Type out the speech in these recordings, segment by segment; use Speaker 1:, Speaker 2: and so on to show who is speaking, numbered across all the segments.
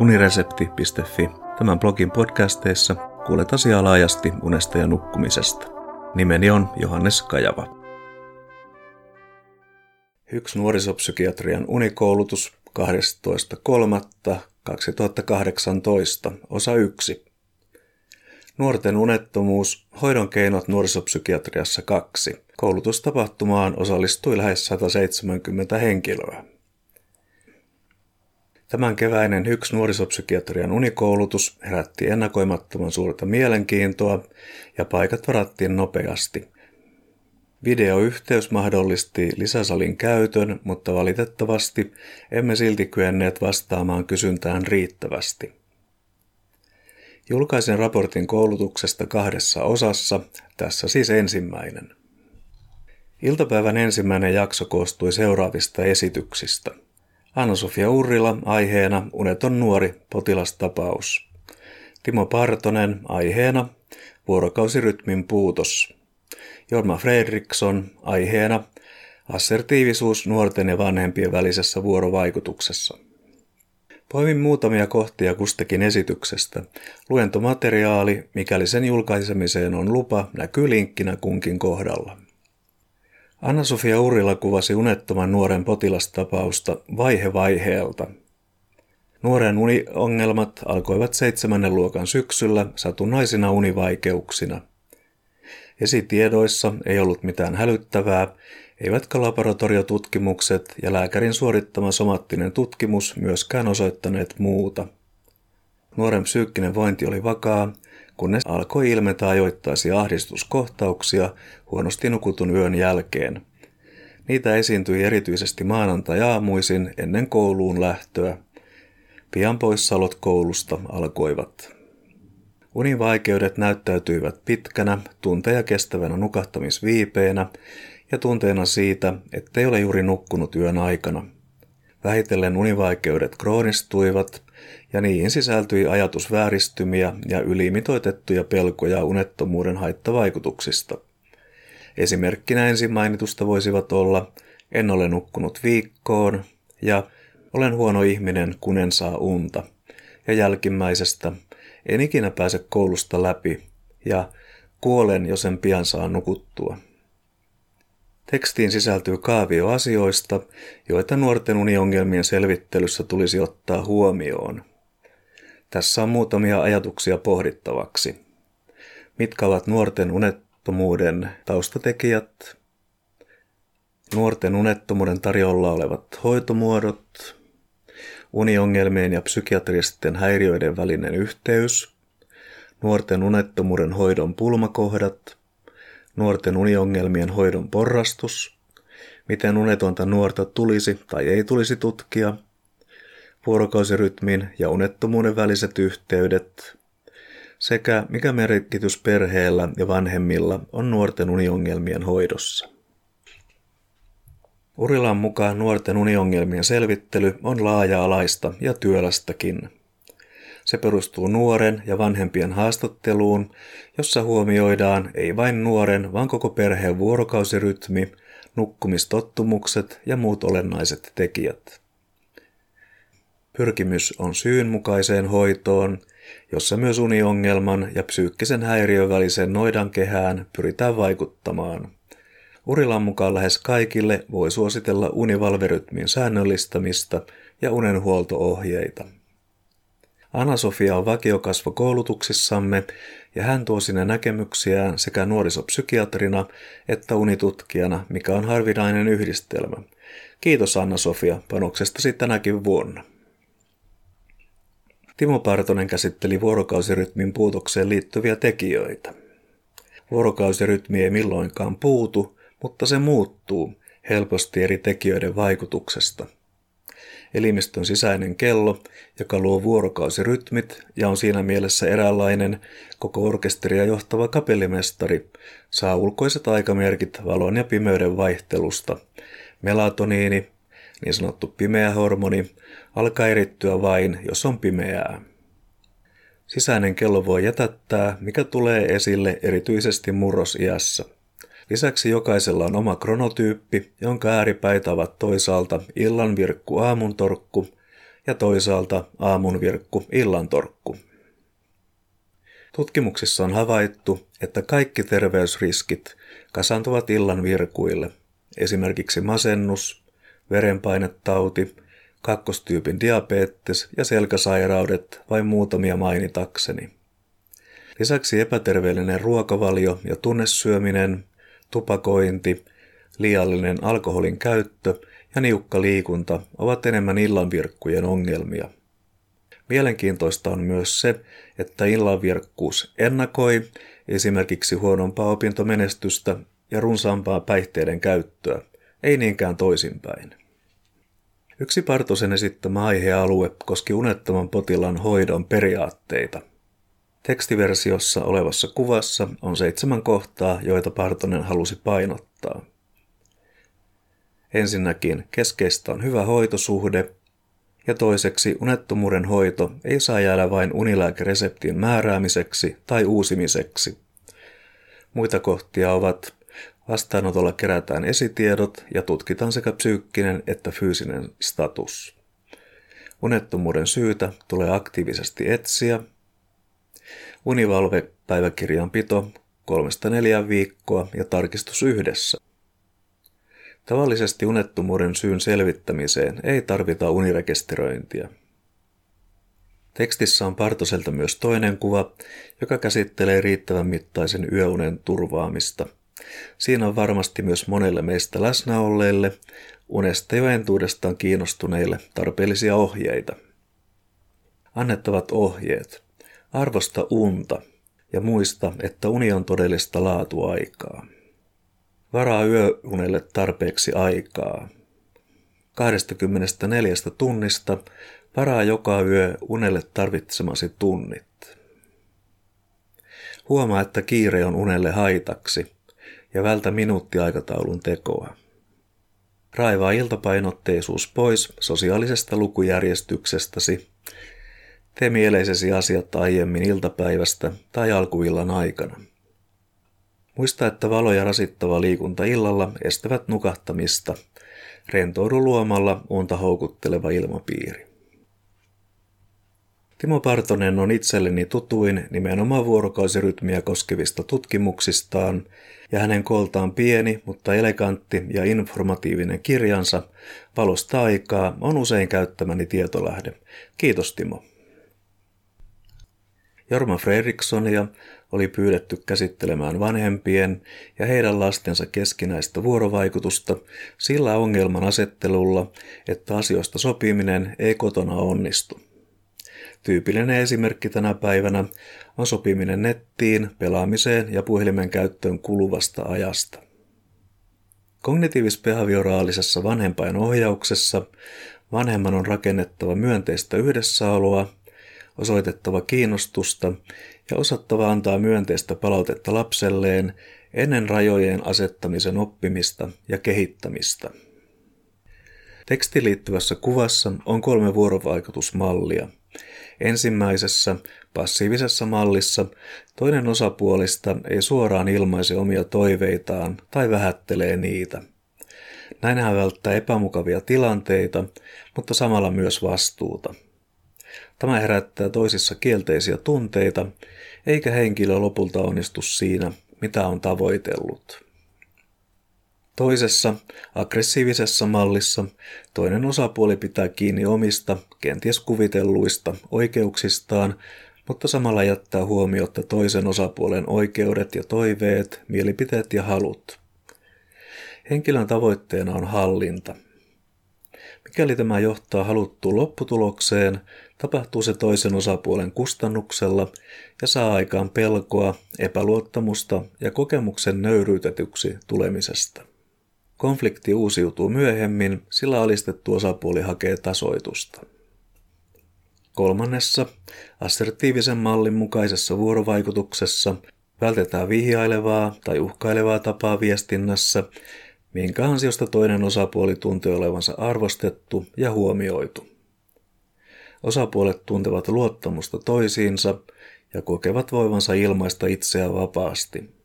Speaker 1: uniresepti.fi. Tämän blogin podcasteissa kuulet asiaa laajasti unesta ja nukkumisesta. Nimeni on Johannes Kajava. Hyks nuorisopsykiatrian unikoulutus 12.3.2018, osa 1. Nuorten unettomuus, hoidon keinot nuorisopsykiatriassa 2. Koulutustapahtumaan osallistui lähes 170 henkilöä. Tämän keväinen Hyks nuorisopsykiatrian unikoulutus herätti ennakoimattoman suurta mielenkiintoa ja paikat varattiin nopeasti. Videoyhteys mahdollisti lisäsalin käytön, mutta valitettavasti emme silti kyenneet vastaamaan kysyntään riittävästi. Julkaisen raportin koulutuksesta kahdessa osassa, tässä siis ensimmäinen. Iltapäivän ensimmäinen jakso koostui seuraavista esityksistä – Anna-Sofia Urrila aiheena Uneton nuori potilastapaus. Timo Partonen aiheena Vuorokausirytmin puutos. Jorma Fredriksson aiheena Assertiivisuus nuorten ja vanhempien välisessä vuorovaikutuksessa. Poimin muutamia kohtia kustakin esityksestä. Luentomateriaali, mikäli sen julkaisemiseen on lupa, näkyy linkkinä kunkin kohdalla. Anna-Sofia Urila kuvasi unettoman nuoren potilastapausta vaihe vaiheelta. Nuoren uniongelmat alkoivat seitsemännen luokan syksyllä satunnaisina univaikeuksina. Esitiedoissa ei ollut mitään hälyttävää, eivätkä laboratoriotutkimukset ja lääkärin suorittama somattinen tutkimus myöskään osoittaneet muuta. Nuoren psyykkinen vointi oli vakaa, kunnes alkoi ilmetä ajoittaisia ahdistuskohtauksia huonosti nukutun yön jälkeen. Niitä esiintyi erityisesti maanantai-aamuisin ennen kouluun lähtöä. Pian poissaolot koulusta alkoivat. Univaikeudet näyttäytyivät pitkänä, tunteja kestävänä nukahtamisviipeenä ja tunteena siitä, ettei ole juuri nukkunut yön aikana. Vähitellen univaikeudet kroonistuivat ja niihin sisältyi ajatusvääristymiä ja ylimitoitettuja pelkoja unettomuuden haittavaikutuksista. Esimerkkinä ensin mainitusta voisivat olla en ole nukkunut viikkoon ja olen huono ihminen, kun en saa unta. Ja jälkimmäisestä en ikinä pääse koulusta läpi ja kuolen, jos en pian saa nukuttua. Tekstiin sisältyy kaavio asioista, joita nuorten uniongelmien selvittelyssä tulisi ottaa huomioon. Tässä on muutamia ajatuksia pohdittavaksi. Mitkä ovat nuorten unettomuuden taustatekijät? Nuorten unettomuuden tarjolla olevat hoitomuodot, uniongelmien ja psykiatristen häiriöiden välinen yhteys, nuorten unettomuuden hoidon pulmakohdat, nuorten uniongelmien hoidon porrastus, miten unetonta nuorta tulisi tai ei tulisi tutkia, vuorokausirytmin ja unettomuuden väliset yhteydet, sekä mikä merkitys perheellä ja vanhemmilla on nuorten uniongelmien hoidossa. Urilan mukaan nuorten uniongelmien selvittely on laaja-alaista ja työlästäkin. Se perustuu nuoren ja vanhempien haastatteluun, jossa huomioidaan ei vain nuoren, vaan koko perheen vuorokausirytmi, nukkumistottumukset ja muut olennaiset tekijät. Pyrkimys on syynmukaiseen hoitoon, jossa myös uniongelman ja psyykkisen häiriön väliseen noidankehään pyritään vaikuttamaan. Urilan mukaan lähes kaikille voi suositella univalverytmin säännöllistämistä ja unenhuoltoohjeita. Anna-Sofia on vakiokasvo koulutuksissamme ja hän tuo sinne näkemyksiään sekä nuorisopsykiatrina että unitutkijana, mikä on harvinainen yhdistelmä. Kiitos Anna-Sofia panoksestasi tänäkin vuonna. Timo Partonen käsitteli vuorokausirytmin puutokseen liittyviä tekijöitä. Vuorokausirytmi ei milloinkaan puutu, mutta se muuttuu helposti eri tekijöiden vaikutuksesta – elimistön sisäinen kello, joka luo vuorokausirytmit ja on siinä mielessä eräänlainen koko orkesteria johtava kapellimestari, saa ulkoiset aikamerkit valon ja pimeyden vaihtelusta. Melatoniini, niin sanottu pimeä hormoni, alkaa erittyä vain, jos on pimeää. Sisäinen kello voi jätättää, mikä tulee esille erityisesti murrosiässä. Lisäksi jokaisella on oma kronotyyppi, jonka ääripäitä ovat toisaalta illan virkku aamun torkku ja toisaalta aamunvirkku illantorkku. Tutkimuksissa on havaittu, että kaikki terveysriskit kasantuvat illan virkuille, esimerkiksi masennus, verenpainetauti, kakkostyypin diabetes ja selkäsairaudet vain muutamia mainitakseni. Lisäksi epäterveellinen ruokavalio ja tunnesyöminen, tupakointi, liiallinen alkoholin käyttö ja niukka liikunta ovat enemmän illanvirkkujen ongelmia. Mielenkiintoista on myös se, että illanvirkkuus ennakoi esimerkiksi huonompaa opintomenestystä ja runsaampaa päihteiden käyttöä, ei niinkään toisinpäin. Yksi Partosen esittämä aihealue koski unettoman potilaan hoidon periaatteita. Tekstiversiossa olevassa kuvassa on seitsemän kohtaa, joita Partonen halusi painottaa. Ensinnäkin keskeistä on hyvä hoitosuhde, ja toiseksi unettomuuden hoito ei saa jäädä vain unilääkereseptin määräämiseksi tai uusimiseksi. Muita kohtia ovat Vastaanotolla kerätään esitiedot ja tutkitaan sekä psyykkinen että fyysinen status. Unettomuuden syytä tulee aktiivisesti etsiä. Univalve-päiväkirjanpito kolmesta neljään viikkoa ja tarkistus yhdessä. Tavallisesti unettomuuden syyn selvittämiseen ei tarvita unirekisteröintiä. Tekstissä on Partoselta myös toinen kuva, joka käsittelee riittävän mittaisen yöunen turvaamista – Siinä on varmasti myös monelle meistä läsnäolleille, unesta jo entuudestaan kiinnostuneille tarpeellisia ohjeita. Annettavat ohjeet. Arvosta unta ja muista, että uni on todellista laatuaikaa. Varaa yöunelle tarpeeksi aikaa. 24 tunnista varaa joka yö unelle tarvitsemasi tunnit. Huomaa, että kiire on unelle haitaksi – ja vältä minuuttiaikataulun tekoa. Raivaa iltapainotteisuus pois sosiaalisesta lukujärjestyksestäsi. Tee mieleisesi asiat aiemmin iltapäivästä tai alkuillan aikana. Muista, että valo ja rasittava liikunta illalla estävät nukahtamista. Rentoudu luomalla unta houkutteleva ilmapiiri. Timo Partonen on itselleni tutuin nimenomaan vuorokausirytmiä koskevista tutkimuksistaan, ja hänen koltaan pieni, mutta elegantti ja informatiivinen kirjansa Valosta aikaa on usein käyttämäni tietolähde. Kiitos Timo. Jorma Fredrikssonia oli pyydetty käsittelemään vanhempien ja heidän lastensa keskinäistä vuorovaikutusta sillä ongelman asettelulla, että asioista sopiminen ei kotona onnistu. Tyypillinen esimerkki tänä päivänä on sopiminen nettiin, pelaamiseen ja puhelimen käyttöön kuluvasta ajasta. Kognitiivis-behavioraalisessa vanhempain ohjauksessa vanhemman on rakennettava myönteistä yhdessäoloa, osoitettava kiinnostusta ja osattava antaa myönteistä palautetta lapselleen ennen rajojen asettamisen oppimista ja kehittämistä. Tekstiin liittyvässä kuvassa on kolme vuorovaikutusmallia – Ensimmäisessä passiivisessa mallissa toinen osapuolista ei suoraan ilmaise omia toiveitaan tai vähättelee niitä. Näin hän välttää epämukavia tilanteita, mutta samalla myös vastuuta. Tämä herättää toisissa kielteisiä tunteita, eikä henkilö lopulta onnistu siinä, mitä on tavoitellut. Toisessa, aggressiivisessa mallissa, toinen osapuoli pitää kiinni omista, kenties kuvitelluista oikeuksistaan, mutta samalla jättää huomiota toisen osapuolen oikeudet ja toiveet, mielipiteet ja halut. Henkilön tavoitteena on hallinta. Mikäli tämä johtaa haluttuun lopputulokseen, tapahtuu se toisen osapuolen kustannuksella ja saa aikaan pelkoa, epäluottamusta ja kokemuksen nöyryytetyksi tulemisesta. Konflikti uusiutuu myöhemmin, sillä alistettu osapuoli hakee tasoitusta. Kolmannessa, assertiivisen mallin mukaisessa vuorovaikutuksessa vältetään vihjailevaa tai uhkailevaa tapaa viestinnässä, minkä ansiosta toinen osapuoli tuntee olevansa arvostettu ja huomioitu. Osapuolet tuntevat luottamusta toisiinsa ja kokevat voivansa ilmaista itseään vapaasti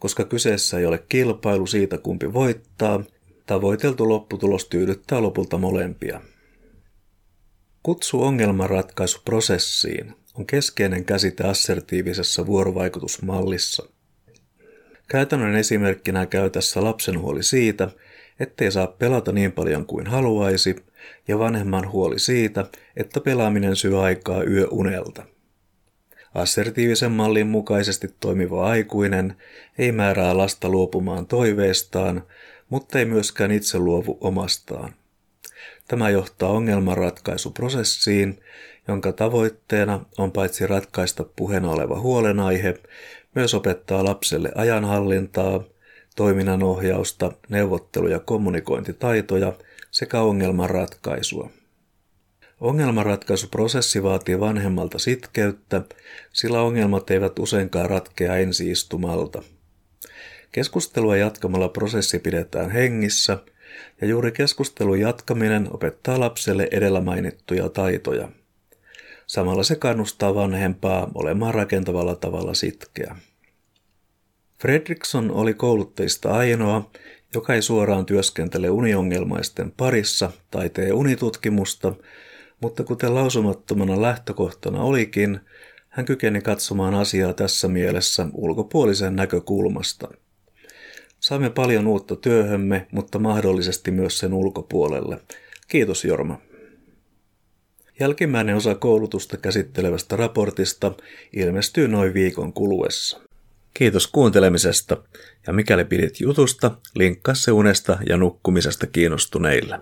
Speaker 1: koska kyseessä ei ole kilpailu siitä kumpi voittaa, tavoiteltu lopputulos tyydyttää lopulta molempia. Kutsu ongelmanratkaisuprosessiin on keskeinen käsite assertiivisessa vuorovaikutusmallissa. Käytännön esimerkkinä käy tässä lapsen huoli siitä, ettei saa pelata niin paljon kuin haluaisi, ja vanhemman huoli siitä, että pelaaminen syö aikaa yöunelta. Assertiivisen mallin mukaisesti toimiva aikuinen ei määrää lasta luopumaan toiveestaan, mutta ei myöskään itse luovu omastaan. Tämä johtaa ongelmanratkaisuprosessiin, jonka tavoitteena on paitsi ratkaista puheena oleva huolenaihe, myös opettaa lapselle ajanhallintaa, toiminnan ohjausta, neuvottelu- ja kommunikointitaitoja sekä ongelmanratkaisua. Ongelmanratkaisuprosessi vaatii vanhemmalta sitkeyttä, sillä ongelmat eivät useinkaan ratkea ensiistumalta. Keskustelua jatkamalla prosessi pidetään hengissä, ja juuri keskustelun jatkaminen opettaa lapselle edellä mainittuja taitoja. Samalla se kannustaa vanhempaa olemaan rakentavalla tavalla sitkeä. Fredrickson oli koulutteista ainoa, joka ei suoraan työskentele uniongelmaisten parissa tai tee unitutkimusta, mutta kuten lausumattomana lähtökohtana olikin, hän kykeni katsomaan asiaa tässä mielessä ulkopuolisen näkökulmasta. Saimme paljon uutta työhömme, mutta mahdollisesti myös sen ulkopuolelle. Kiitos Jorma. Jälkimmäinen osa koulutusta käsittelevästä raportista ilmestyy noin viikon kuluessa. Kiitos kuuntelemisesta ja mikäli pidit jutusta, linkkaa se unesta ja nukkumisesta kiinnostuneille.